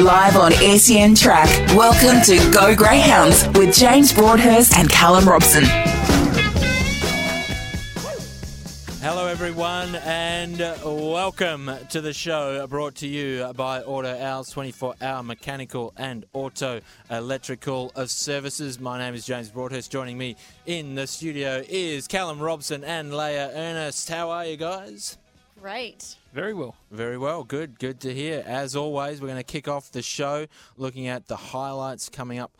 Live on SEN Track. Welcome to Go Greyhounds with James Broadhurst and Callum Robson. Hello, everyone, and welcome to the show brought to you by Auto Owls 24 hour mechanical and auto electrical services. My name is James Broadhurst. Joining me in the studio is Callum Robson and Leah Ernest. How are you guys? Great. Very well. Very well. Good. Good to hear. As always, we're going to kick off the show looking at the highlights coming up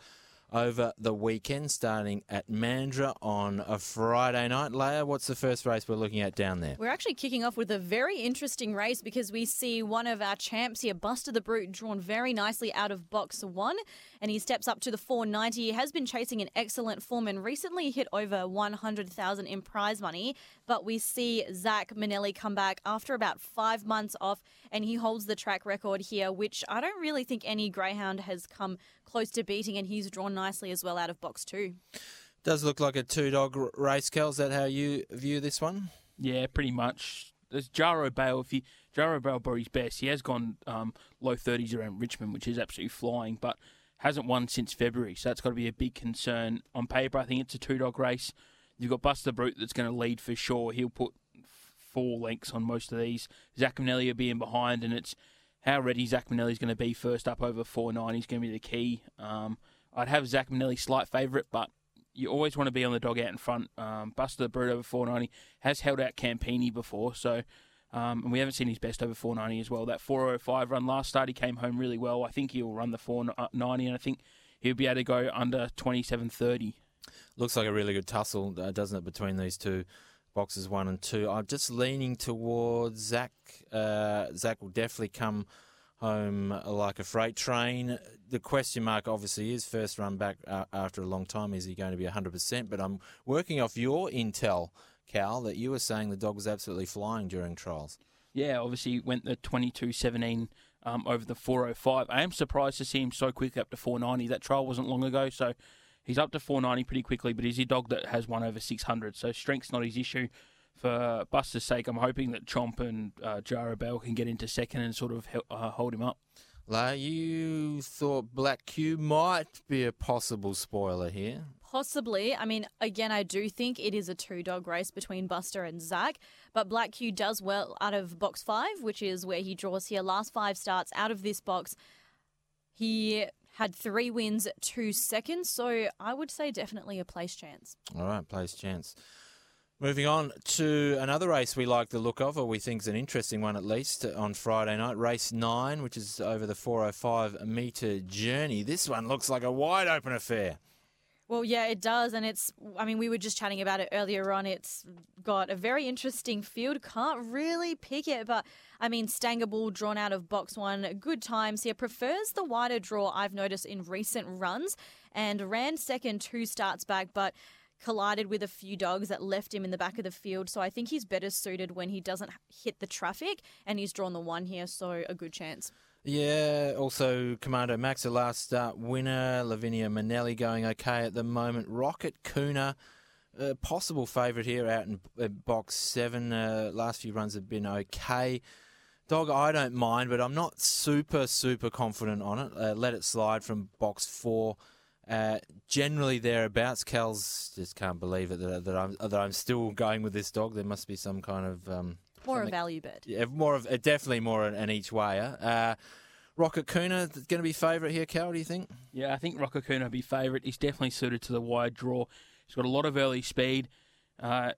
over the weekend, starting at Mandurah on a Friday night. Leah, what's the first race we're looking at down there? We're actually kicking off with a very interesting race because we see one of our champs here, Buster the Brute, drawn very nicely out of box one, and he steps up to the 490. He has been chasing an excellent form and recently hit over 100,000 in prize money. But we see Zach Manelli come back after about five months off, and he holds the track record here, which I don't really think any greyhound has come close to beating, and he's drawn nicely as well out of box two. Does look like a two dog race, Kel. Is that how you view this one? Yeah, pretty much. There's Jaro Bale. If he Jaro Bale brought best, he has gone um, low 30s around Richmond, which is absolutely flying, but hasn't won since February. So that's got to be a big concern. On paper, I think it's a two dog race. You've got Buster Brute that's going to lead for sure. He'll put four lengths on most of these. Zach Manelli will be in behind, and it's how ready Zach is going to be first up over 490 is going to be the key. Um, I'd have Zach Manelli slight favourite, but you always want to be on the dog out in front. Um, Buster the Brute over 490 has held out Campini before, so um, and we haven't seen his best over 490 as well. That 405 run last start, he came home really well. I think he'll run the 490, and I think he'll be able to go under 27.30. Looks like a really good tussle, uh, doesn't it, between these two boxes one and two. I'm just leaning towards Zach. Uh, Zach will definitely come home like a freight train. The question mark obviously is first run back uh, after a long time. Is he going to be 100%? But I'm working off your intel, Cal, that you were saying the dog was absolutely flying during trials. Yeah, obviously went the 22-17 um, over the 405. I am surprised to see him so quick up to 490. That trial wasn't long ago, so he's up to 490 pretty quickly. But he's a dog that has won over 600, so strength's not his issue. For Buster's sake, I'm hoping that Chomp and uh, Jara Bell can get into second and sort of help, uh, hold him up. La, you thought Black Q might be a possible spoiler here. Possibly. I mean, again, I do think it is a two dog race between Buster and Zach, but Black Q does well out of box five, which is where he draws here. Last five starts out of this box. He had three wins, two seconds, so I would say definitely a place chance. All right, place chance. Moving on to another race we like the look of, or we think is an interesting one at least, on Friday night. Race 9, which is over the 405 metre journey. This one looks like a wide open affair. Well, yeah, it does. And it's, I mean, we were just chatting about it earlier on. It's got a very interesting field. Can't really pick it, but I mean, Stanger Bull drawn out of box one. Good times here. Prefers the wider draw, I've noticed in recent runs, and ran second two starts back, but collided with a few dogs that left him in the back of the field. So I think he's better suited when he doesn't hit the traffic, and he's drawn the one here, so a good chance. Yeah, also Commando Max, a last start winner. Lavinia Manelli going okay at the moment. Rocket Kuna, a possible favourite here out in box seven. Uh, last few runs have been okay. Dog, I don't mind, but I'm not super, super confident on it. Uh, let it slide from box four. Uh, generally thereabouts. Cal's just can't believe it that, that I'm that I'm still going with this dog. There must be some kind of um, more a value bet. Yeah, more of uh, definitely more an, an each wayer. Uh, Rocket Kuna going to be favourite here, Cal. Do you think? Yeah, I think Rocket Kuna will be favourite. He's definitely suited to the wide draw. He's got a lot of early speed. Uh,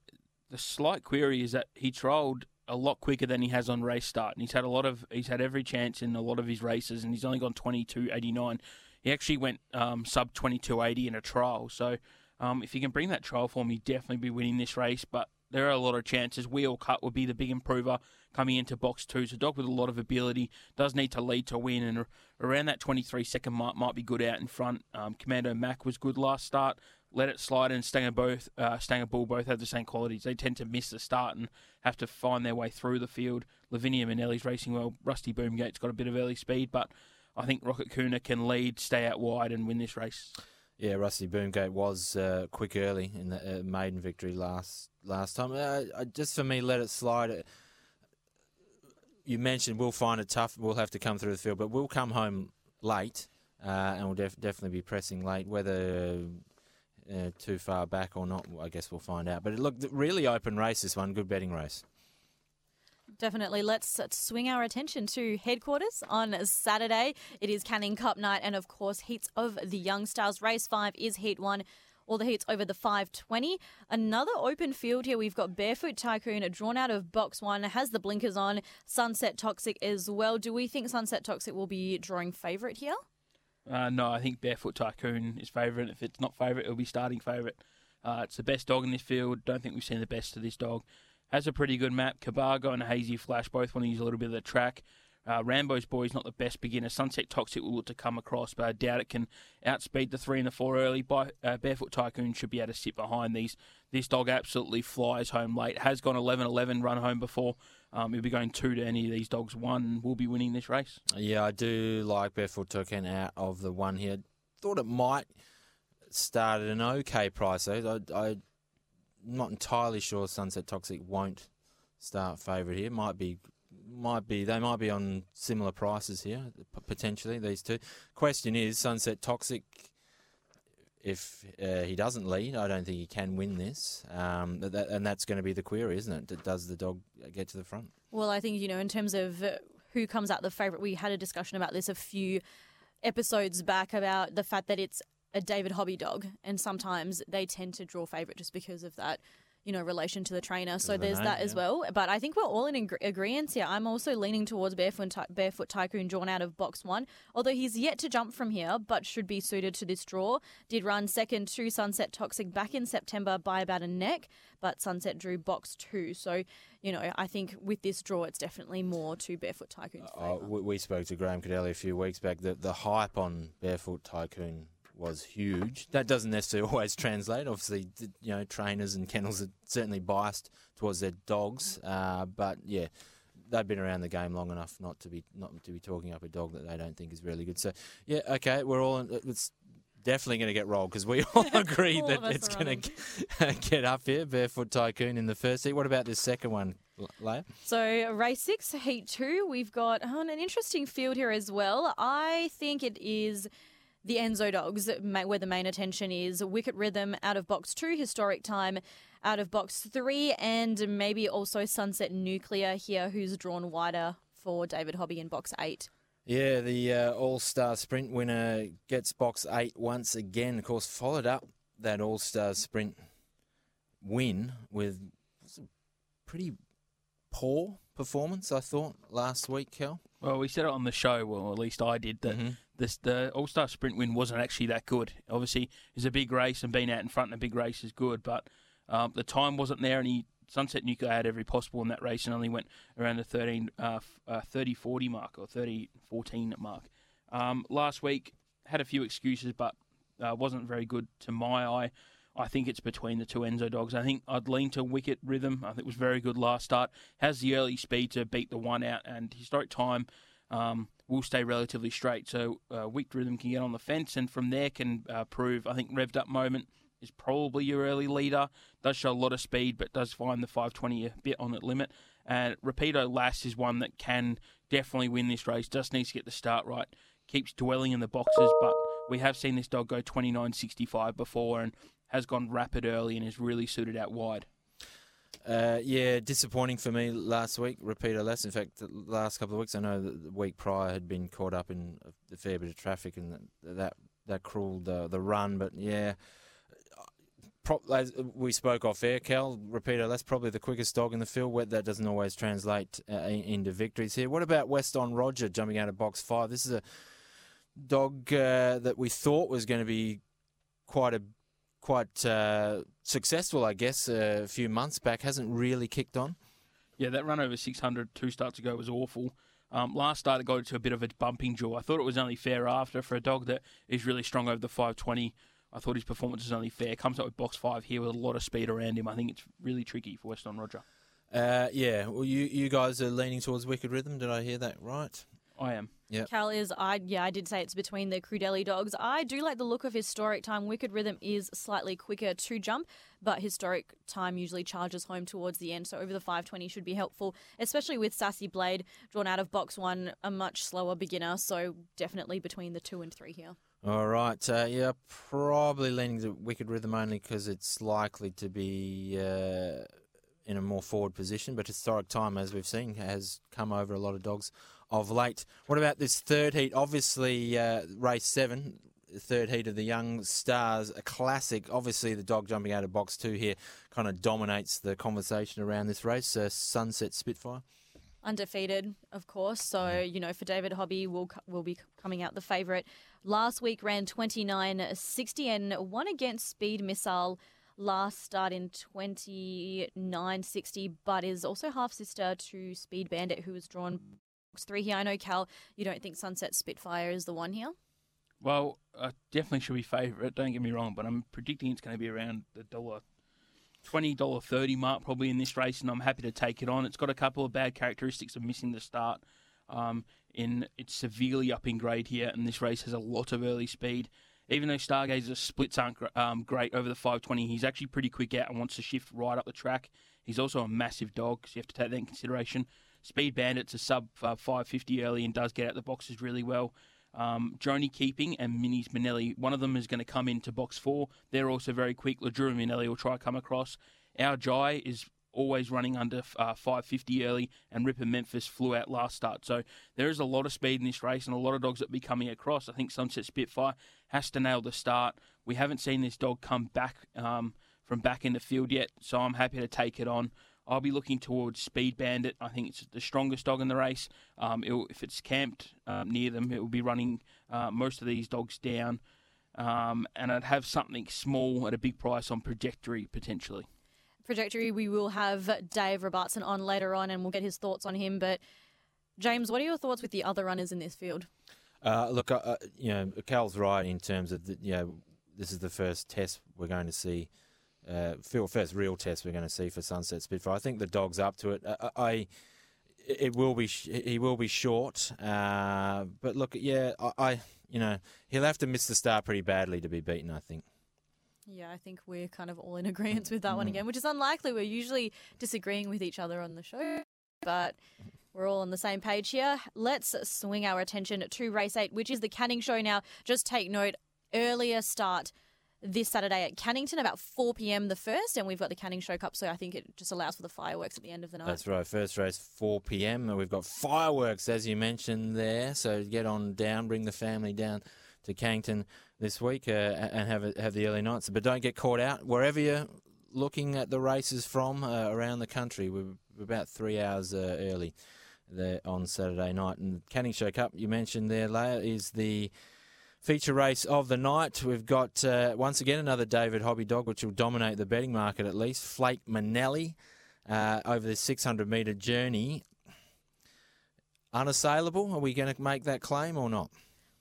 the slight query is that he trialled a lot quicker than he has on race start, and he's had a lot of he's had every chance in a lot of his races, and he's only gone twenty two eighty nine. He actually went um, sub 22.80 in a trial. So um, if he can bring that trial form, he'd definitely be winning this race. But there are a lot of chances. Wheel cut would be the big improver coming into box two. So dog with a lot of ability does need to lead to win, and around that 23 second mark might be good out in front. Um, Commando Mac was good last start. Let it slide, and Stanger both uh, Stanger Bull both have the same qualities. They tend to miss the start and have to find their way through the field. Lavinia Manelli's racing well. Rusty Boomgate's got a bit of early speed, but I think Rocket Kuna can lead, stay out wide, and win this race. Yeah, Rusty Boomgate was uh, quick early in the uh, maiden victory last last time. Uh, just for me, let it slide. You mentioned we'll find it tough. We'll have to come through the field, but we'll come home late, uh, and will def- definitely be pressing late. Whether uh, too far back or not, I guess we'll find out. But it looked really open race. This one, good betting race. Definitely. Let's swing our attention to headquarters on Saturday. It is Canning Cup night, and of course, heats of the Young Stars. Race five is heat one. All the heats over the 520. Another open field here. We've got Barefoot Tycoon drawn out of box one, has the blinkers on. Sunset Toxic as well. Do we think Sunset Toxic will be drawing favourite here? Uh, no, I think Barefoot Tycoon is favourite. If it's not favourite, it'll be starting favourite. Uh, it's the best dog in this field. Don't think we've seen the best of this dog. Has a pretty good map. Cabargo and Hazy Flash both want to use a little bit of the track. Uh, Rambo's boy is not the best beginner. Sunset Toxic will look to come across, but I doubt it can outspeed the three and the four early. By, uh, Barefoot Tycoon should be able to sit behind these. This dog absolutely flies home late. Has gone 11-11 run home before. Um, he'll be going two to any of these dogs. One will be winning this race. Yeah, I do like Barefoot Tycoon out of the one here. Thought it might start at an okay price though. I, I'm not entirely sure Sunset Toxic won't start favourite here. Might be might be they might be on similar prices here potentially these two. Question is Sunset Toxic. If uh, he doesn't lead, I don't think he can win this, um, that, and that's going to be the query, isn't it? Does the dog get to the front? Well, I think you know in terms of uh, who comes out the favourite, we had a discussion about this a few episodes back about the fact that it's a David Hobby dog, and sometimes they tend to draw favourite just because of that you know, relation to the trainer. So there's name, that as well. But I think we're all in ag- agreement here. I'm also leaning towards Barefoot, Ty- Barefoot Tycoon drawn out of box one, although he's yet to jump from here, but should be suited to this draw. Did run second to Sunset Toxic back in September by about a neck, but Sunset drew box two. So, you know, I think with this draw, it's definitely more to Barefoot Tycoon's Uh, we, we spoke to Graham Cadelli a few weeks back. The the hype on Barefoot Tycoon was huge. That doesn't necessarily always translate. Obviously, you know, trainers and kennels are certainly biased towards their dogs. Uh, but yeah, they've been around the game long enough not to be not to be talking up a dog that they don't think is really good. So yeah, okay, we're all in, it's. Definitely going to get rolled because we all agree All that it's going to get up here. Barefoot Tycoon in the first seat. What about this second one, Leah? So race six, heat two, we've got oh, an interesting field here as well. I think it is the Enzo Dogs where the main attention is. Wicket Rhythm out of box two, Historic Time out of box three, and maybe also Sunset Nuclear here, who's drawn wider for David Hobby in box eight. Yeah, the uh, All Star Sprint winner gets box eight once again. Of course, followed up that All Star Sprint win with was a pretty poor performance, I thought, last week, Kel. Well, we said it on the show, well, at least I did, that Mhm. This, the All Star Sprint win wasn't actually that good. Obviously, it's a big race, and being out in front in a big race is good, but um, the time wasn't there, and he Sunset Nuclear had every possible in that race and only went around the 13, uh, uh, 30 40 mark or 30 14 mark. Um, last week, had a few excuses, but uh, wasn't very good to my eye. I think it's between the two Enzo dogs. I think I'd lean to Wicket Rhythm. I think it was very good last start. Has the early speed to beat the one out, and historic time um, will stay relatively straight. So uh, Wicket Rhythm can get on the fence, and from there can uh, prove. I think revved up moment is probably your early leader. Does show a lot of speed, but does find the 520 a bit on the limit. And Rapido Lass is one that can definitely win this race. Just needs to get the start right. Keeps dwelling in the boxes, but we have seen this dog go 29.65 before and has gone rapid early and is really suited out wide. Uh, yeah, disappointing for me last week. Repeater less. In fact, the last couple of weeks, I know the week prior had been caught up in a fair bit of traffic and that that, that cruelled the the run. But yeah, we spoke off air, Cal. Repeater less probably the quickest dog in the field. That doesn't always translate uh, into victories here. What about Weston Roger jumping out of box five? This is a dog uh, that we thought was going to be quite a quite uh, successful, I guess, a few months back. Hasn't really kicked on. Yeah, that run over 600 two starts ago was awful. Um, last start, it got into a bit of a bumping jaw. I thought it was only fair after for a dog that is really strong over the 520. I thought his performance was only fair. Comes up with box five here with a lot of speed around him. I think it's really tricky for Weston Roger. Uh, yeah, well, you you guys are leaning towards Wicked Rhythm. Did I hear that right? I am. Yeah. Cal is, I yeah, I did say it's between the Crudelli dogs. I do like the look of Historic Time. Wicked Rhythm is slightly quicker to jump, but Historic Time usually charges home towards the end, so over the 520 should be helpful, especially with Sassy Blade drawn out of box one, a much slower beginner, so definitely between the two and three here. All right, uh, yeah, probably leaning to Wicked Rhythm only because it's likely to be uh, in a more forward position. But historic time, as we've seen, has come over a lot of dogs of late. What about this third heat? Obviously, uh, race seven, third heat of the Young Stars, a classic. Obviously, the dog jumping out of box two here kind of dominates the conversation around this race. Uh, Sunset Spitfire. undefeated, of course. So you know, for David Hobby, will will be coming out the favourite. Last week ran twenty nine sixty and won against Speed Missile. Last start in twenty nine sixty, but is also half sister to Speed Bandit, who was drawn three here. I know Cal, you don't think Sunset Spitfire is the one here. Well, uh, definitely should be favourite. Don't get me wrong, but I'm predicting it's going to be around the dollar twenty dollar thirty mark probably in this race, and I'm happy to take it on. It's got a couple of bad characteristics of missing the start. Um, in it's severely up in grade here, and this race has a lot of early speed. Even though Stargazer's splits aren't um, great over the 520, he's actually pretty quick out and wants to shift right up the track. He's also a massive dog, so you have to take that in consideration. Speed Bandit's a sub uh, 550 early and does get out the boxes really well. Um, Joni Keeping and Minis Minelli, one of them is going to come into box four. They're also very quick. Ladura Minelli will try to come across. Our Jai is always running under uh, 550 early, and Ripper Memphis flew out last start. So there is a lot of speed in this race and a lot of dogs that be coming across. I think Sunset Spitfire has to nail the start. We haven't seen this dog come back um, from back in the field yet, so I'm happy to take it on. I'll be looking towards Speed Bandit. I think it's the strongest dog in the race. Um, it'll, if it's camped um, near them, it will be running uh, most of these dogs down. Um, and I'd have something small at a big price on Trajectory potentially. Trajectory, we will have Dave Robertson on later on, and we'll get his thoughts on him. But James, what are your thoughts with the other runners in this field? Uh, look, uh, uh, you know, Cal's right in terms of the, you know this is the first test we're going to see. Uh, feel first real test we're going to see for Sunset Spitfire. I think the dog's up to it. I, I it will be sh- he will be short, uh, but look, yeah, I, I you know he'll have to miss the start pretty badly to be beaten. I think. Yeah, I think we're kind of all in agreement with that one again, which is unlikely. We're usually disagreeing with each other on the show, but we're all on the same page here. Let's swing our attention to race eight, which is the Canning Show now. Just take note, earlier start this Saturday at Cannington, about 4 p.m. the first, and we've got the Canning Show Cup, so I think it just allows for the fireworks at the end of the night. That's right. First race 4 p.m. and we've got fireworks as you mentioned there. So get on down, bring the family down to Cannington this week uh, and have a, have the early nights. But don't get caught out wherever you're looking at the races from uh, around the country. We're about three hours uh, early there on Saturday night. And Canning Show Cup you mentioned there, Leah, is the feature race of the night. We've got uh, once again another David Hobby dog, which will dominate the betting market at least. Flake Manelli uh, over the 600 metre journey. Unassailable? Are we going to make that claim or not?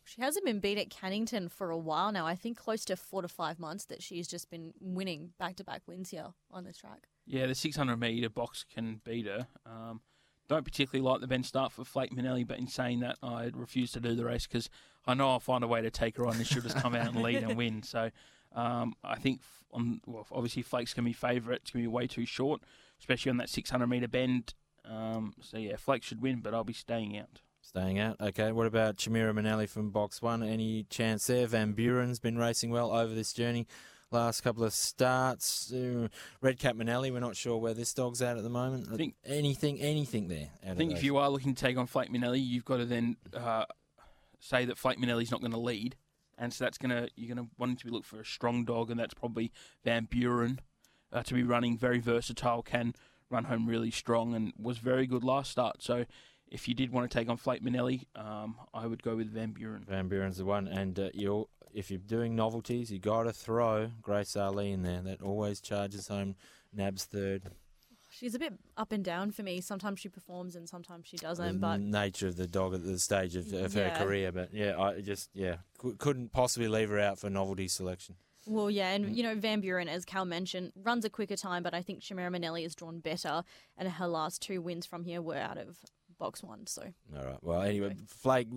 She hasn't been beat at Cannington for a while now. I think close to four to five months that she's just been winning back to back wins here on this track. Yeah, the 600 metre box can beat her. Um, don't particularly like the bench start for Flake Manelli, but in saying that, I refuse to do the race because I know I'll find a way to take her on and she'll just come out and lead and win. So um, I think, on, well, obviously, Flake's going to be favourite. It's going to be way too short, especially on that 600 metre bend. Um, so yeah, Flake should win, but I'll be staying out. Staying out. Okay. What about Chimera Manelli from box one? Any chance there? Van Buren's been racing well over this journey. Last couple of starts. Uh, Red Cap Manelli, we're not sure where this dog's at at the moment. I think- anything, anything there. I think if you are looking to take on Flake Minelli, you've got to then uh, say that Flake Minelli's not going to lead, and so that's going to you're going to want to look for a strong dog, and that's probably Van Buren uh, to be running very versatile, can run home really strong, and was very good last start. So if you did want to take on Flake Minelli, um, I would go with Van Buren. Van Buren's the one, and uh, you if you're doing novelties, you got to throw Grace Ali in there. That always charges home. Nab's third. She's a bit up and down for me. Sometimes she performs and sometimes she doesn't. But nature of the dog at the stage of, of Yeah. her career, but yeah, I just yeah cou- couldn't possibly leave her out for novelty selection. well, yeah, and you know Van Buren, as Cal mentioned, runs a quicker time, but I think Chimera Manelli is drawn better, and her last two wins from here were out of box one. So All right. Well, anyway, Flake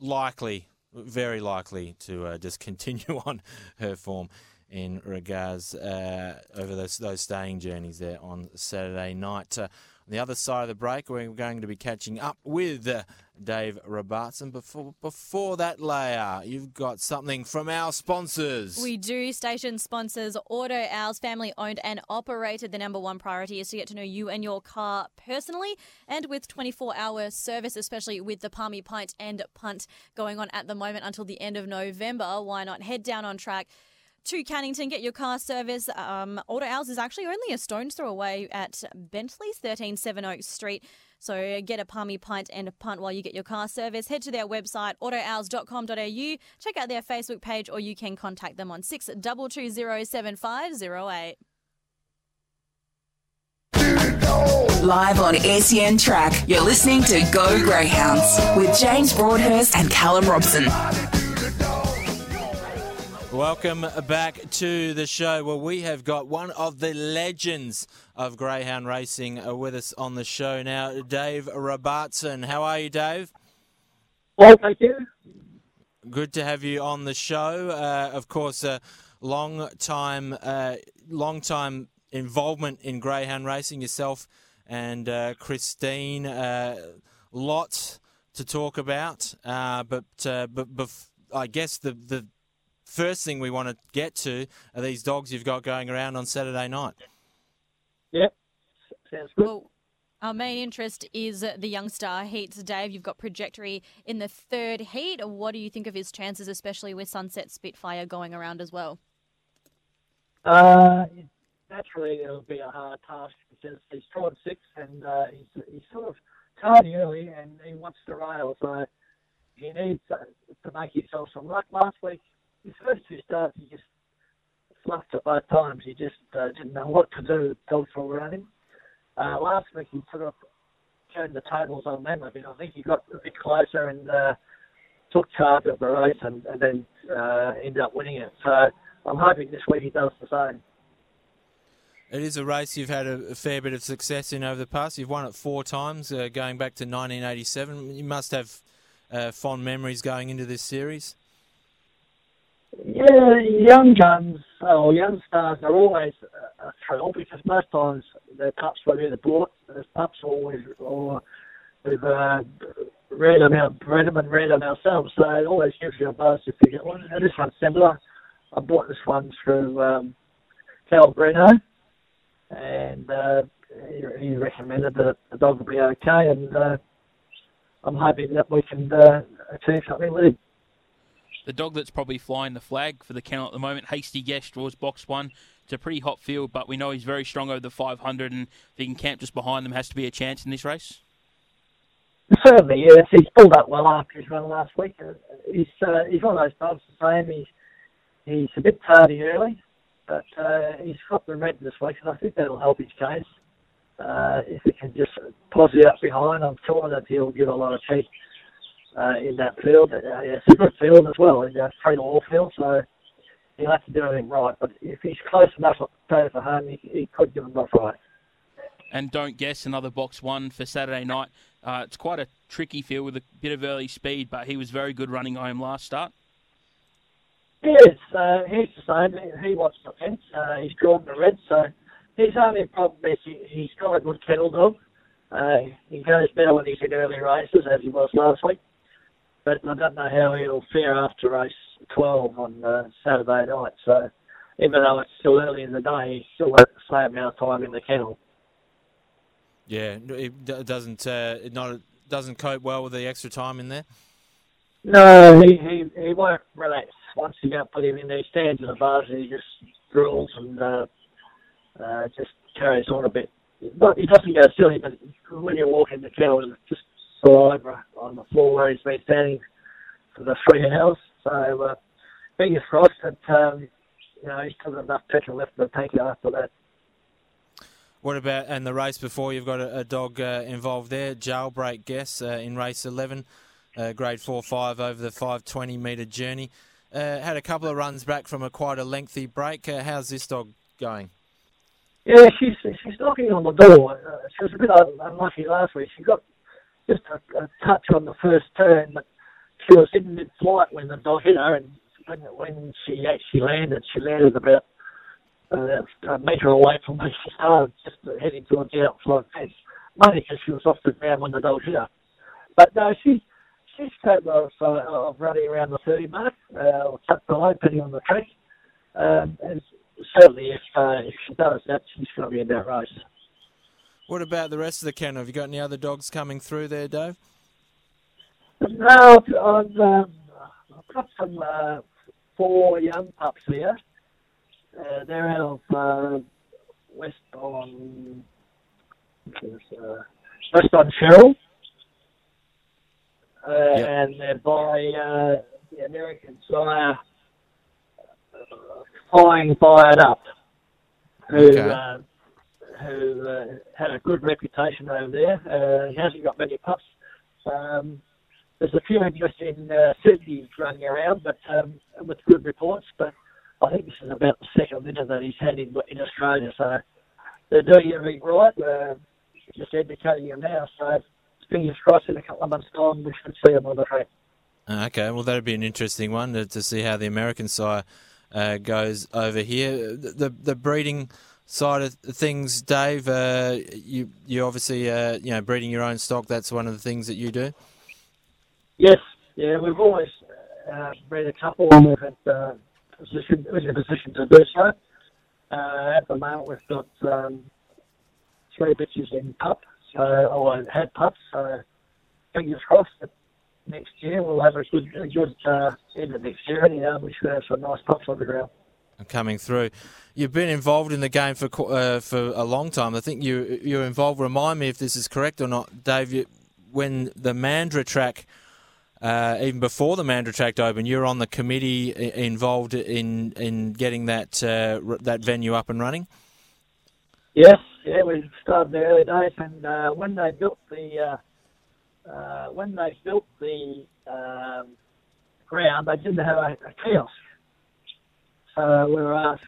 likely, very likely to uh, just continue on her form in regards uh, over those those staying journeys there on Saturday night. Uh, on the other side of the break, we're going to be catching up with uh, Dave Robertson. Before before that, Leah, you've got something from our sponsors. We do. Station sponsors Auto Owls, family owned and operated. The number one priority is to get to know you and your car personally. And with 24 hour service, especially with the Palmy Pint and Punt going on at the moment until the end of November, why not head down on track? To Cannington, get your car service. Um, Auto Owls is actually only a stone's throw away at Bentley's 13 Seven Oaks Street. So get a palmy pint and a punt while you get your car service. Head to their website, autoowls.com.au. Check out their Facebook page or you can contact them on 62207508. Live on SEN Track, you're listening to Go Greyhounds with James Broadhurst and Callum Robson. Welcome back to the show. Well, we have got one of the legends of greyhound racing uh, with us on the show now, Dave Robertson. How are you, Dave? Well, thank you. Good to have you on the show. Uh, of course, a uh, long time, uh, long time involvement in greyhound racing yourself and uh, Christine. Uh, lots to talk about, but but bef- I guess the the first thing we want to get to are these dogs you've got going around on Saturday night. Yep, sounds good. Well, our main interest is the youngster heats. Dave, you've got Trajectory in the third heat. What do you think of his chances, especially with Sunset Spitfire going around as well? Uh, naturally, it'll be a hard task because he's tried six and uh, he's, he's sort of tardy early and he wants to rail, so he needs uh, to make himself some luck. Last week, his first two starts, he just fluffed it both times. He just uh, didn't know what to do. Dogs all around him. Uh, last week, he sort of turned the tables on them a bit. I think he got a bit closer and uh, took charge of the race and, and then uh, ended up winning it. So I'm hoping this week he does the same. It is a race you've had a, a, fair bit of success in over the past. You've won it four times, uh, going back to 1987. You must have uh, fond memories going into this series. Yeah, young guns or young stars are always a thrill because most times the pups will either bought, the pups always, or we've uh, read them out, read them and read them ourselves. So it always gives you a buzz if you get one. And this one's similar. I bought this one through um, Cal Bruno, and uh, he, he recommended that the dog will be okay, and uh, I'm hoping that we can uh, achieve something with him. The dog that's probably flying the flag for the kennel at the moment, Hasty Guest, draws box one. It's a pretty hot field, but we know he's very strong over the 500, and if he can camp just behind them, has to be a chance in this race. Certainly, yes. He's pulled up well after his run last week. Uh, he's uh, he's one of those dogs the same. He's he's a bit tardy early, but uh, he's got the red this week, and I think that'll help his case. Uh, if he can just posse up behind, I'm sure that he'll give a lot of teeth uh, in that field. Uh, yeah, it's a good field as well. It's a three all field, so he'll have to do everything right. But if he's close enough to for home, he, he could give them off right. And don't guess another box one for Saturday night. Uh, it's quite a tricky field with a bit of early speed, but he was very good running home last start. Yes, uh, he's the same. He wants the fence. Uh, he's drawn the red, so his only problem is he, he's got a good kennel dog. Uh, he goes better when he's in early races, as he was last week but I don't know how he'll fare after race 12 on uh, Saturday night. So even though it's still early in the day, he's still at the same amount of time in the kennel. Yeah, it doesn't uh, it not doesn't cope well with the extra time in there. No, he he, he won't relax once you go put him in there. He stands in the bars and he just drills and uh, uh, just carries on a bit. But he doesn't go silly, but when you walk in the kennel, it's just saliva on the floor where he's been standing for the three hours. So uh, fingers crossed that um, you know he's still got enough petrol left to take it after that. What about and the race before? You've got a, a dog uh, involved there, Jailbreak Guess uh, in race eleven, uh, grade four five over the five twenty metre journey. Uh, had a couple of runs back from a quite a lengthy break. Uh, how's this dog going? Yeah, she's she's knocking on the door. she was a bit unlucky last week. She got just a, a touch on the first turn, but she was in mid-flight when the dog hit her, and when, when she actually landed, she landed about uh, a metre away from where she started, just heading towards the outside fence, mainly because she was off the ground when the dog hit her. But no, she's she's capable of, uh, of running around the 30 mark, uh, or touch below, depending on the track. Um, and certainly, if uh, if she does that, she's going to be in that race. What about the rest of the kennel? Have you got any other dogs coming through there, Dave? No, I've, um, I've got some uh, four young pups here. Uh, they're out of uh, West on uh, West on Cheryl, uh, Yep. and they're by uh, the American sire uh, Flying Fired Up, who Okay. Uh, who uh, had a good reputation over there. Uh, he hasn't got many pups. Um, there's a few interesting in uh, running around, but um, with good reports. But I think this is about the second winter that he's had in, in Australia, so they're doing everything right. Uh, just educating him now, so fingers crossed in a couple of months' time we should see him on the track. Uh, Okay, well that'd be an interesting one to, to see how the American sire uh, goes over here. The, the the breeding side of things, Dave. Uh, you you obviously uh, you know breeding your own stock. That's one of the things that you do. Yes, yeah, we've always uh, bred a couple and we've had uh, position, we're in a position to do so. Uh, at the moment, we've got um, three bitches in pup, so or had pups. So fingers crossed that next year we'll have a good, a good uh, end of next year. Anyhow, we should have some nice pups on the ground. Coming through. You've been involved in the game for uh, for a long time. I think you you're involved. Remind me if this is correct or not, Dave. You, when the Mandurah track, uh, even before the Mandurah track opened, you're on the committee i- involved in in getting that uh, that venue up and running. Yes, yeah, we started the early days, and uh, when they built the uh, uh, when they built the um, ground, they didn't have a, a kiosk. So we were asked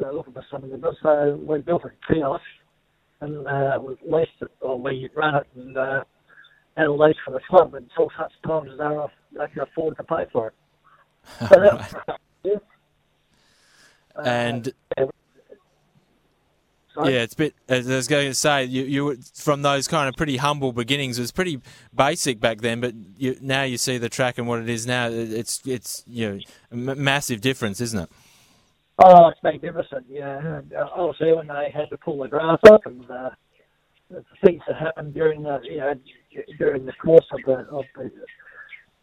to look for something to do. So we built a kiosk, and uh, we leased it, or we ran it, and uh, had a lease for the club until such times as they, they could afford to pay for it. So that was, yeah. Uh, And sorry? yeah, it's a bit. As I was going to say, you you were from those kind of pretty humble beginnings. It was pretty basic back then, but you, now you see the track and what it is now. It's it's you know massive difference, isn't it? Oh, it's magnificent. Yeah, and, uh, obviously when they had to pull the grass up and uh, the things that happened during the you know during the course of the of the,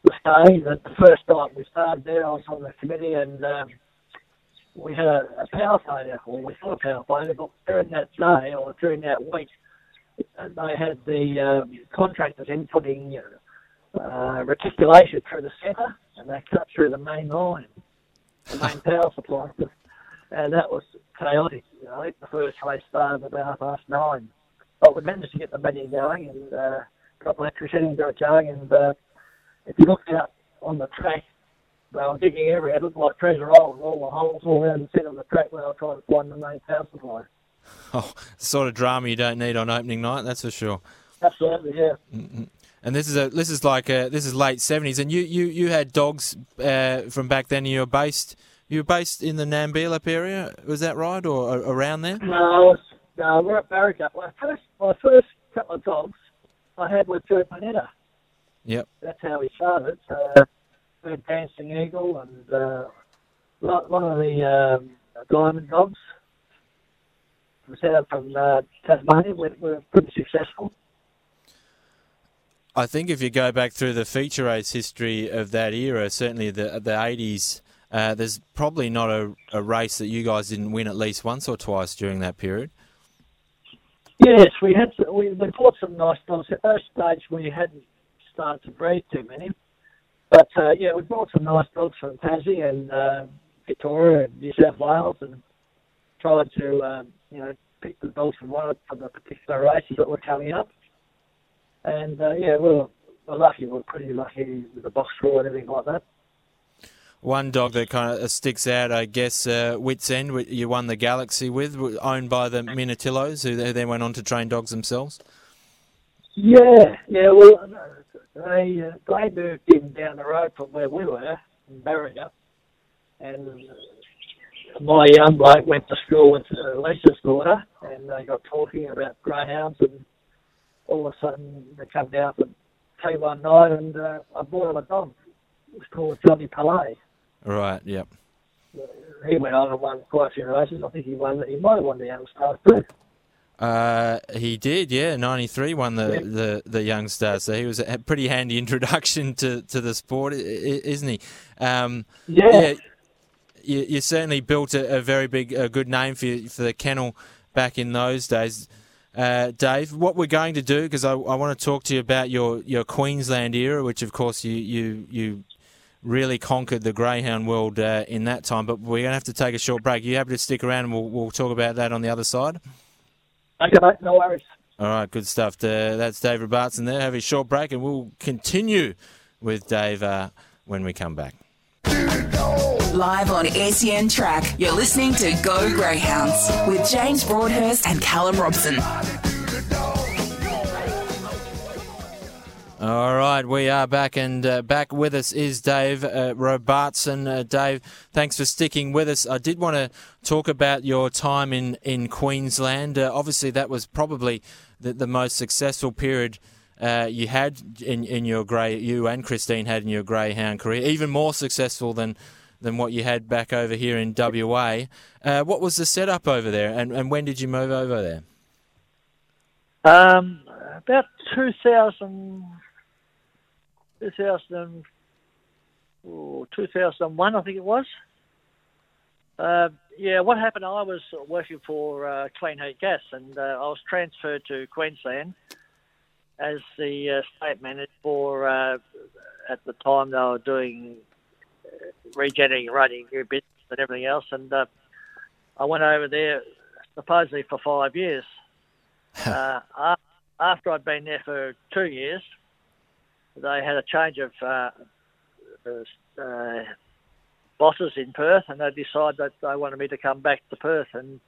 the stay. The, the first time we started there, I was on the committee and um, we had a, a power failure, or we thought a power failure, but during that day or during that week, uh, they had the um, contractors in putting uh, reticulation through the centre, and they cut through the main line, the main power supply and that was chaotic. You know, I think the first race started about half past nine, but we managed to get the venue going and uh, got electricity and got going. And uh, if you looked out on the track, they were digging everywhere. It looked like treasure holes, all the holes all around the centre of the track where they were trying to find the main power supply. Oh, the sort of drama you don't need on opening night, that's for sure. Absolutely, yeah. And this is a this is like a, this is late seventies, and you, you, you had dogs uh, from back then. You were based you were based in the Nambeelup area, was that right, or, around there? No, I was, no, we're at Barrick. My first, my first couple of dogs I had with Joe Panetta. Yep. that's how we started. Uh, we had Dancing Eagle and uh, one of the um, Diamond Dogs. We set up from uh, Tasmania. We we were pretty successful. I think if you go back through the feature race history of that era, certainly the the eighties, uh, there's probably not a, a race that you guys didn't win at least once or twice during that period. Yes, we had we, we bought some nice dogs. At that stage, we hadn't started to breed too many. But uh, yeah, we bought some nice dogs from Tassie and uh, Victoria and New South Wales and tried to um, you know pick the dogs from one of the particular races that were coming up. And uh, yeah, we were, we're lucky. We We're pretty lucky with the box draw and everything like that. One dog that kind of sticks out, I guess, uh, Wits End, you won the Galaxy with, owned by the Minatillos, who then went on to train dogs themselves. Yeah, yeah. Well, they uh, they moved in down the road from where we were in Barrier, and my young bloke went to school with uh, Lisa's daughter, and they got talking about greyhounds, and all of a sudden they come down tea one night, and uh, I bought him a dog. It was called Johnny Palais. Right. Yep. He went on and won quite a few races. I think he won. He might have won the young stars too. Uh, he did, yeah. Ninety three won the, Yeah. the, the young star, so he was a pretty handy introduction to, to the sport, isn't he? Um, Yeah. yeah, you, you certainly built a, a very big, a good name for for the kennel back in those days. Uh, Dave, what we're going to do, because I, I want to talk to you about your, your Queensland era, which of course you, you, you really conquered the greyhound world uh, in that time. But we're going to have to take a short break. you happy to stick around, and we'll, we'll talk about that on the other side. Okay, mate, no worries. All right, good stuff. Uh, that's David Robertson there. Have a short break, and we'll continue with Dave uh, when we come back. Live on SEN Track, you're listening to Go Greyhounds with James Broadhurst and Callum Robson. All right, we are back, and uh, back with us is Dave uh, Robertson. Uh, Dave, thanks for sticking with us. I did want to talk about your time in in Queensland. Uh, obviously, that was probably the, the most successful period uh, you had in in your grey. You and Christine had in your greyhound career, even more successful than than what you had back over here in WA. Uh, what was the setup over there, and, and when did you move over there? Um, about 2000, 2000, oh, 2001, I think it was. Uh, yeah, what happened? I was working for uh, Kleenheat Gas, and uh, I was transferred to Queensland as the uh, state manager for. Uh, at the time, they were doing uh, regenerating, running new business and everything else, and uh, I went over there supposedly for five years uh, after I'd been there for two years, they had a change of uh, uh, uh, bosses in Perth, and they decided that they wanted me to come back to Perth. And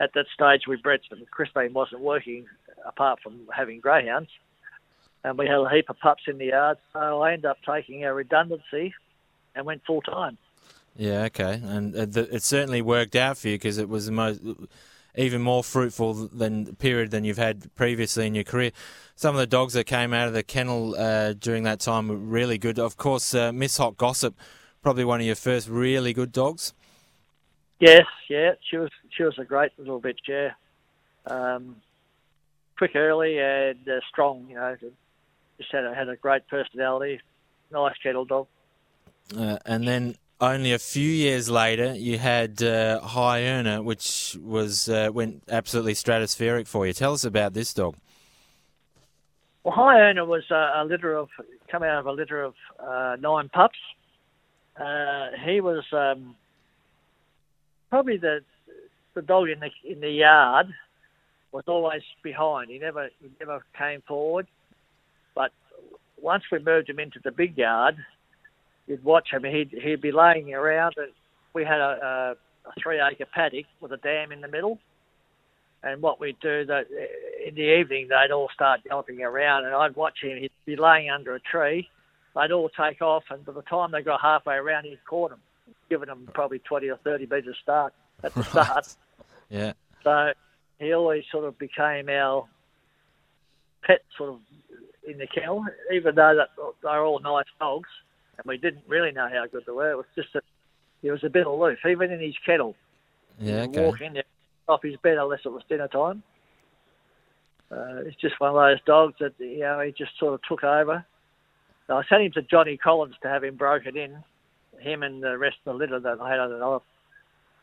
at that stage, we bred. Christine wasn't working apart from having greyhounds, and we had a heap of pups in the yard. So I ended up taking a redundancy and went full time. Yeah, okay, and it certainly worked out for you because it was the most, even more fruitful than period than you've had previously in your career. Some of the dogs that came out of the kennel uh, during that time were really good. Of course, uh, Miss Hot Gossip, probably one of your first really good dogs. Yes, yeah, she was she was a great little bitch, yeah. Um, quick early and uh, strong, you know. Just had a, had a great personality, nice kettle dog. Uh, and then only a few years later, you had uh, High Earner, which was uh, went absolutely stratospheric for you. Tell us about this dog. Well, High Earner was a, a litter of come out of a litter of uh, nine pups. Uh, he was um, probably the the dog in the in the yard was always behind. He never he never came forward. But once we moved him into the big yard, you'd watch him. He'd he'd be laying around, and we had a, a, a three acre paddock with a dam in the middle. And what we'd do that in the evening, they'd all start galloping around, and I'd watch him. He'd be laying under a tree. They'd all take off, and by the time they got halfway around, he'd caught them, giving them probably 20 or 30 metres start at the start. Yeah. So he always sort of became our pet sort of in the kennel, even though that they're all nice dogs, and we didn't really know how good they were. It was just that he was a bit aloof, even in his kennel. Yeah, okay. Walk in there off his bed unless it was dinner time. Uh, it's just one of those dogs that you know he just sort of took over. I sent him to Johnny Collins to have him broken in. Him and the rest of the litter that I had on another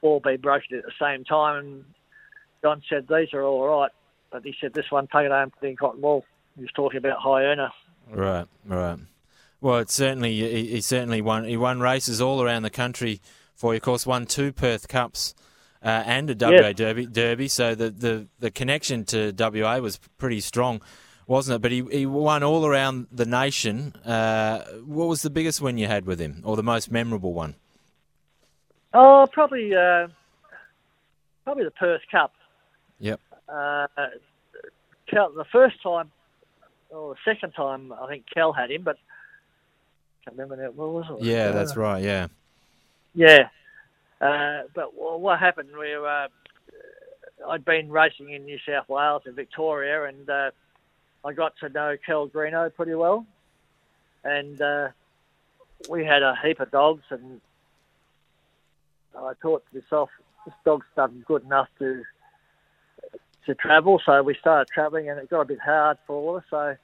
all be broken at the same time. And John said these are all right, but he said this one take it home put in cotton wool. He was talking about high earner. Right, right. Well, it certainly he, he certainly won. He won races all around the country for you. Of course, won two Perth Cups uh, and a WA Yes. Derby. Derby. So the, the, the connection to WA was pretty strong, wasn't it? But he, he won all around the nation. Uh, what was the biggest win you had with him, or the most memorable one? Oh, probably uh, probably the Perth Cup. Yep. Uh, the first time or the second time I think Cal had him, but can't remember now. What was it? Yeah, that's right. Yeah. Yeah. Uh, but wh- what happened? We were, uh, I'd been racing in New South Wales and Victoria, and uh, I got to know Kel Greenough pretty well. And uh, we had a heap of dogs, and I thought to myself, this dog's done good enough to to travel. So we started travelling, and it got a bit hard for us. So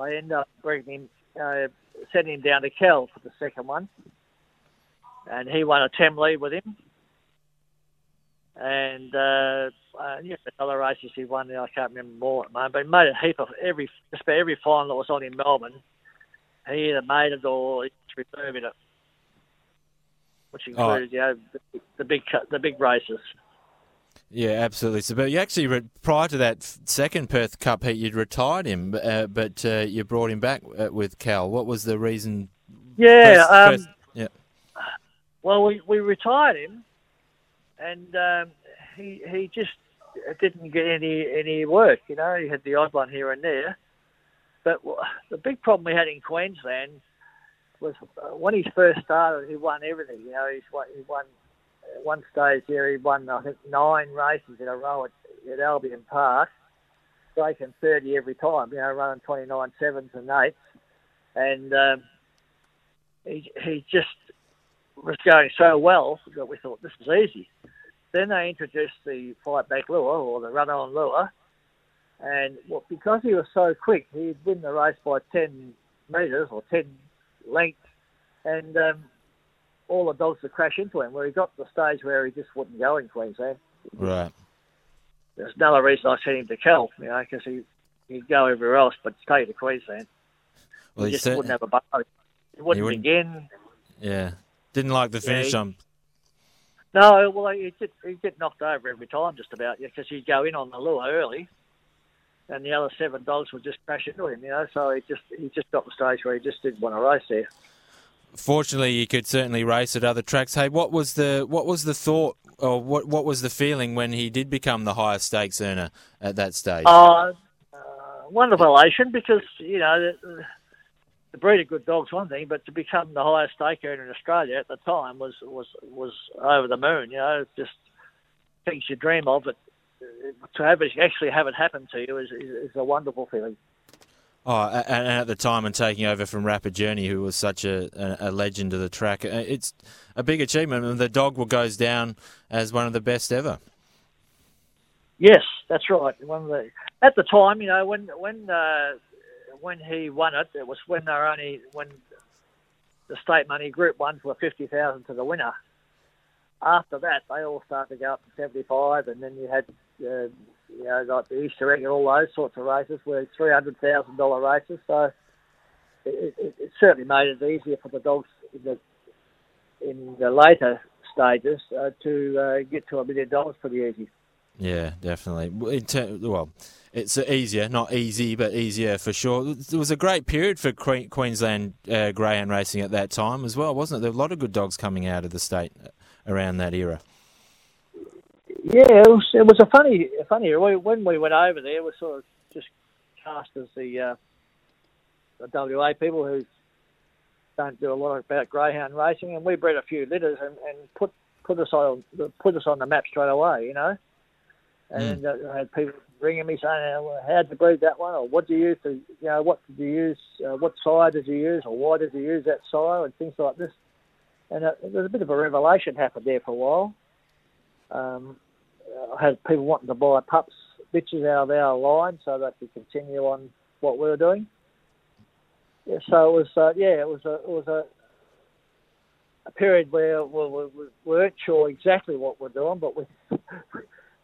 I ended up bringing him, uh, sending him down to Kel for the second one and he won a tem lead with him. And uh, uh, yeah, the other races he won, I can't remember more at the moment, but he made a heap of every just about every final that was on in Melbourne. He either made it or he was reserving it, which included you know the, the big the big races. Yeah, absolutely. So, but you actually re- prior to that second Perth Cup heat, you'd retired him, uh, but uh, you brought him back uh, with Cal. What was the reason? Yeah, First- um, first- yeah. Well, we, we retired him, and um, he he just didn't get any any work. You know, he had the odd one here and there. But w- the big problem we had in Queensland was uh, when he first started, he won everything. You know, he's he won one stage there. He won I think nine races in a row at, at Albion Park, breaking thirty every time. You know, running twenty nine sevens and eights, and um, he he just was going so well that we thought this is easy. Then they introduced the fight back lure or the run on lure, and well, because he was so quick, he'd win the race by ten metres or ten lengths, and um, all the dogs would crash into him. Where he got to the stage where he just wouldn't go in Queensland. Right. There's another reason I sent him to Cal, you know, because he he'd go everywhere else, but stay to Queensland. Well, he he just wouldn't have a bar. He wouldn't, wouldn't- begin. Yeah. Didn't like the Yeah, finish. he- um, No, well, he'd get, he'd get knocked over every time, just about, because he'd go in on the lure early, and the other seven dogs would just crash into him, you know. So he just he just got the stage where he just didn't want to race there. Fortunately, you could certainly race at other tracks. Hey, what was the what was the thought, or what what was the feeling when he did become the highest stakes earner at that stage? Uh, uh, wonderful elation because you know the, the breed of good dogs one thing, but to become the highest stake earner in Australia at the time was was was over the moon. You know, just things you dream of, but to have it actually have it happen to you is is, is a wonderful feeling. Oh, and at the time, and taking over from Rapid Journey, who was such a, a, legend of the track, Uh, it's a big achievement, and the dog will goes down as one of the best ever. Yes, that's right. One of the at the time, you know, when when uh, when he won it, it was when they only when the state money group ones were fifty thousand to the winner. After that, they all started to go up to seventy five, and then you had uh, you know like the Easter egg and all those sorts of races were three hundred thousand dollar races. So it, it, it certainly made it easier for the dogs in the in the later stages uh, to uh, get to a million dollars pretty easy. Yeah, definitely. In ter- well, it's easier, not easy, but easier for sure. It was a great period for Que- Queensland uh, greyhound racing at that time as well, wasn't it? There were a lot of good dogs coming out of the state uh, around that era. Yeah, it was, it was a funny, funny. we- When we went over there, we sort of just cast as the, uh, the WA people who don't do a lot about greyhound racing, and we bred a few litters and, and put put us on put us on the map straight away, you know. And uh, I had people ringing me saying, well, "How'd you breed that one?" or "What do you use to, you know, what did you use? Uh, what sire did you use, or why did you use that sire?" and things like this. And uh, there was a bit of a revelation happened there for a while. Um, had people wanting to buy pups, bitches out of our line so they could continue on what we were doing. Yeah, so it was, uh, yeah, it was a, it was a, a period where we, we, we weren't sure exactly what we're doing, but we,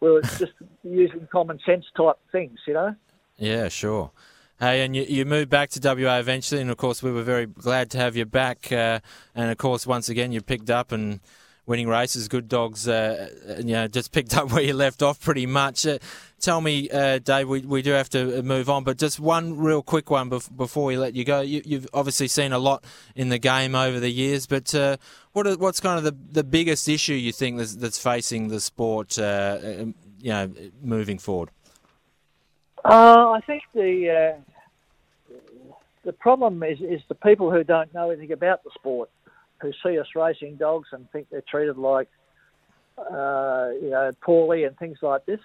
we were just using common sense type things, you know. Yeah, sure. Hey, and you, you moved back to WA eventually, and of course we were very glad to have you back. Uh, and of course, once again, you picked up and winning races, good dogs. Uh, you know, just picked up where you left off pretty much. Uh, tell me, uh, Dave, we, we do have to move on, but just one real quick one bef- before we let you go. You, you've obviously seen a lot in the game over the years, but uh, what are, what's kind of the, the biggest issue you think that's, that's facing the sport? Uh, um, you know, moving forward. Uh, I think the uh, the problem is is the people who don't know anything about the sport, who see us racing dogs and think they're treated like, uh, you know, poorly and things like this.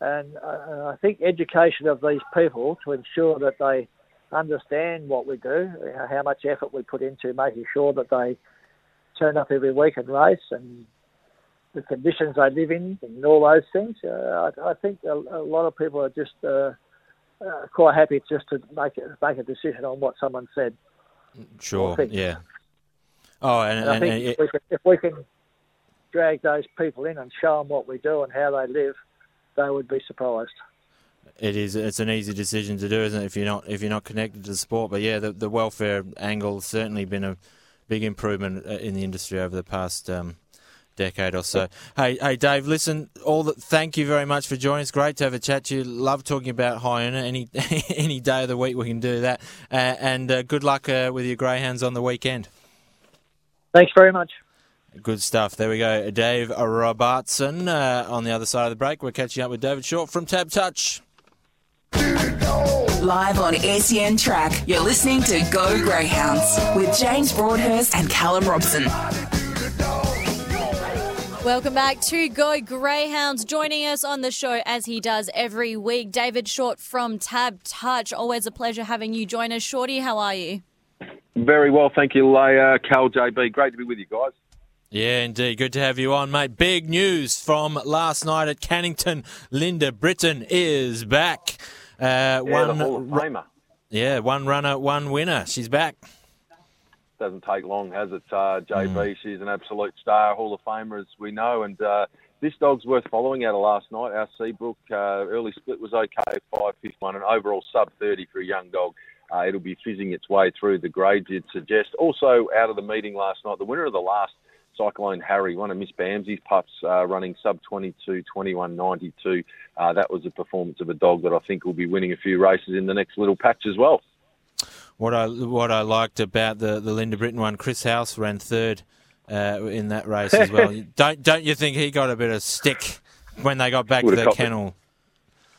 And uh, I think education of these people to ensure that they understand what we do, how much effort we put into making sure that they turn up every week and race and the conditions they live in and all those things. Uh, I, I, think a, a, lot of people are just uh, uh, quite happy just to make a, make a decision on what someone said. Sure. Yeah. Oh, and, and I think and, if, we can, if we can drag those people in and show them what we do and how they live, they would be surprised. It is. It's an easy decision to do, isn't it? If you're not if you're not connected to the sport, but yeah, the the welfare angle has certainly been a big improvement uh, in the industry over the past um, decade or so. Hey, hey, Dave. Listen, all the, thank you very much for joining us. Great to have a chat to you. Love talking about Hyuna. Any any day of the week we can do that. Uh, and uh, good luck uh, with your greyhounds on the weekend. Thanks very much. Good stuff. There we go. Dave Robertson uh, on the other side of the break. We're catching up with David Short from TABtouch. Live on SEN Track, you're listening to Go Greyhounds with James Broadhurst and Callum Robson. Welcome back to Go Greyhounds. Joining us on the show as he does every week, David Short from TABtouch. Always a pleasure having you join us. Shorty, how are you? Very well, thank you, Leah, Cal, JB. Great to be with you guys. Yeah, indeed. Good to have you on, mate. Big news from last night at Cannington. Linda Britton is back. Uh, yeah, one, the Hall of Famer. Yeah, one runner, one winner. She's back. Doesn't take long, has it, uh, JB? Mm. She's an absolute star, Hall of Famer, as we know. And uh, this dog's worth following out of last night. Our Seabrook uh, early split was okay, 551, an overall sub 30 for a young dog. Uh, it'll be fizzing its way through the grades, you'd suggest. Also, out of the meeting last night, the winner of the last Cyclone Harry, one of Miss Bamsey's pups, uh, running sub 22, 21, 92. Uh, that was a performance of a dog that I think will be winning a few races in the next little patch as well. What I what I liked about the, the Linda Britton one, Chris House ran third uh, in that race as well. don't don't you think he got a bit of stick when they got back to the kennel?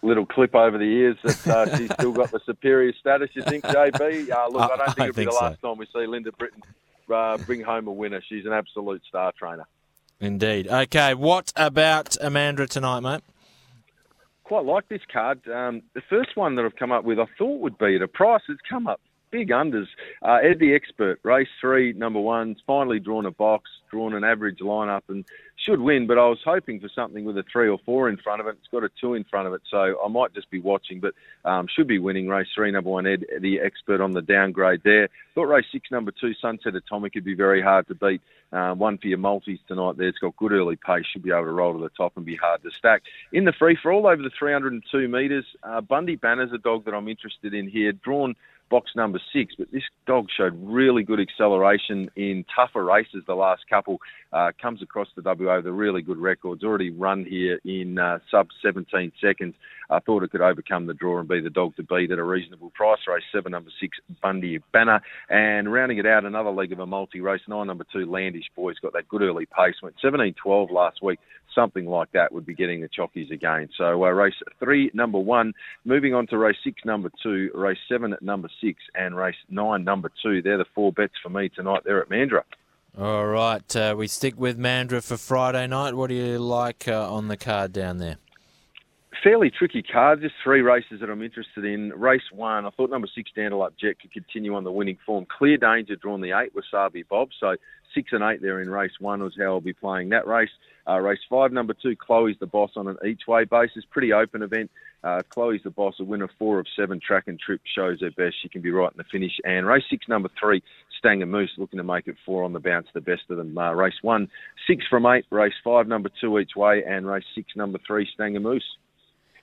Little clip over the years that uh, she's still got the superior status. You think, JB? Uh, look, I, I don't think I it'll think be the so. last time we see Linda Britton uh, bring home a winner. She's an absolute star trainer. Indeed. Okay, what about Mandurah tonight, mate? Quite like this card. Um, the first one that I've come up with, I thought would be at a price. It's come up big unders. Uh, Ed the Expert, race three, number one, finally drawn a box, drawn an average lineup, and should win. But I was hoping for something with a three or four in front of it. It's got a two in front of it, so I might just be watching, but um, should be winning race three, number one, Ed the Expert on the downgrade there. Thought race six, number two, Sunset Atomic, would be very hard to beat. Um, one for your multis tonight there. It's got good early pace. Should be able to roll to the top and be hard to stack. In the free for all over the 302 metres, uh, Bundy Banner's a dog that I'm interested in here. Drawn box number six. But this dog showed really good acceleration in tougher races the last couple. Uh, comes across the WA with a really good record. It's already run here in uh, sub 17 seconds. I thought it could overcome the draw and be the dog to beat at a reasonable price. Race seven, number six, Bundy Banner. And rounding it out, another leg of a multi race, nine, number two, Landish Boys. Got that good early pace. Went 17 12 last week something like that would be getting the chockies again. So uh, race three, number one, moving on to race six, number two, race seven at number six, and race nine, number two. They're the four bets for me tonight. They're at Mandurah. All right, uh, we stick with Mandurah for Friday night. What do you like uh, on the card down there? Fairly tricky card. Just three races that I'm interested in. Race one, I thought number six, Dandelop Jet, could continue on the winning form. Clear danger drawn the eight, Wasabi Bob. So six and eight there in race one was how I'll be playing that race. Uh, race five, number two, Chloe's the boss on an each way basis. Pretty open event. Uh, Chloe's the boss, a winner four of seven track and trip, shows her best. She can be right in the finish. And race six, number three, Stanger Moose, looking to make it four on the bounce, the best of them. Uh, race one, six from eight. Race five, number two each way. And race six, number three, Stanger Moose.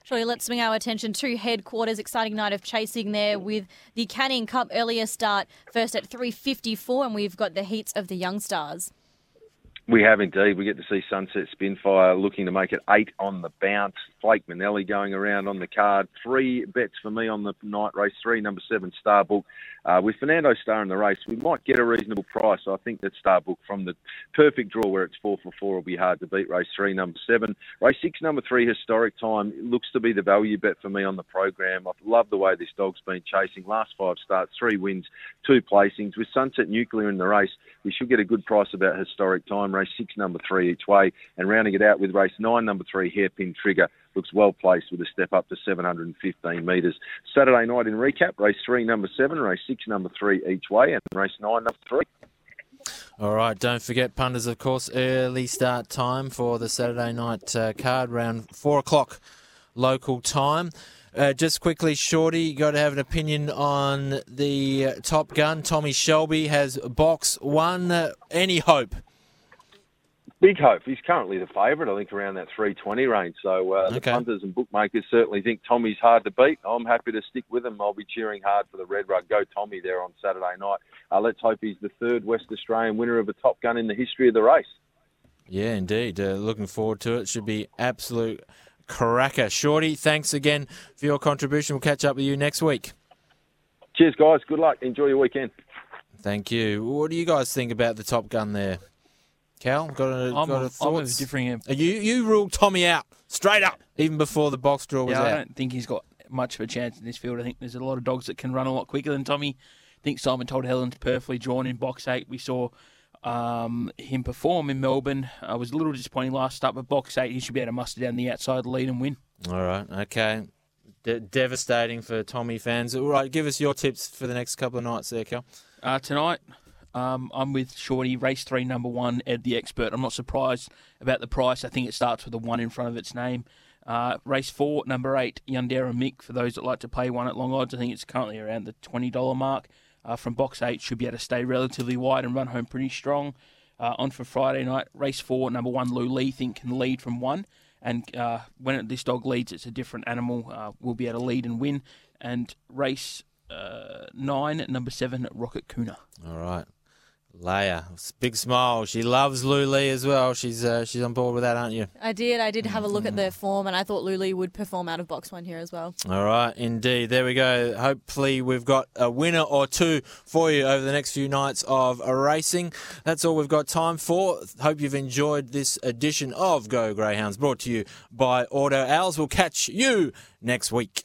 Surely let's swing our attention to headquarters. Exciting night of chasing there with the Canning Cup earlier start first at 3.54 and we've got the heats of the Young Stars. We have indeed. We get to see Sunset Spinfire looking to make it eight on the bounce. Flake Manelli going around on the card. Three bets for me on the night race. Three, number seven, Starbook. Uh, with Fernando Star in the race, we might get a reasonable price. I think that Starbook from the perfect draw where it's four for four will be hard to beat. Race three, number seven. Race six, number three, Historic Time. It looks to be the value bet for me on the program. I love the way this dog's been chasing. Last five starts, three wins, two placings. With Sunset Nuclear in the race, we should get a good price about Historic Time. Race six, number three each way. And rounding it out with race nine, number three, Hairpin Trigger looks well placed with a step up to 715 metres. Saturday night in recap, race three, number seven, race six, number three each way, and race nine, number three. All right, don't forget, punters, of course, early start time for the Saturday night uh, card, round four o'clock local time. Uh, just quickly, Shorty, you got to have an opinion on the uh, Top Gun. Tommy Shelby has box one. Uh, any hope? Big hope. He's currently the favourite, I think, around that 320 range. So uh, the punters and bookmakers certainly think Tommy's hard to beat. I'm happy to stick with him. I'll be cheering hard for the Red Rug. Go Tommy there on Saturday night. Uh, let's hope he's the third West Australian winner of a Top Gun in the history of the race. Yeah, indeed. Uh, looking forward to it. Should be absolute cracker. Shorty, thanks again for your contribution. We'll catch up with you next week. Cheers, guys. Good luck. Enjoy your weekend. Thank you. What do you guys think about the Top Gun there? Cal, got a, I'm, got a of thoughts? differing. You you ruled Tommy out straight up, even before the box draw was Yeah, I don't think he's got much of a chance in this field. I think there's a lot of dogs that can run a lot quicker than Tommy. I think Simon Told Helen's perfectly drawn in box eight. We saw um, him perform in Melbourne. I was a little disappointing last start, but box eight, he should be able to muster down the outside lead and win. All right, okay. De- devastating for Tommy fans. All right, give us your tips for the next couple of nights there, Cal. Uh, tonight, um, I'm with Shorty, race three, number one, Ed the Expert. I'm not surprised about the price. I think it starts with a one in front of its name. Uh, race four, number eight, Yandera Mick. For those that like to play one at long odds, I think it's currently around the $20 mark. Uh, from box eight, should be able to stay relatively wide and run home pretty strong. Uh, on for Friday night, race four, number one, Lou Lee, think can lead from one. And uh, when this dog leads, it's a different animal. Uh, will be able to lead and win. And race uh, nine, number seven, Rocket Kuna. All right. Leah, big smile. She loves Luli as well. She's uh, she's on board with that, aren't you? I did. I did have a look at their form, and I thought Luli would perform out of box one here as well. All right, indeed. There we go. Hopefully, we've got a winner or two for you over the next few nights of racing. That's all we've got time for. Hope you've enjoyed this edition of Go Greyhounds, brought to you by Auto Owls. We'll catch you next week.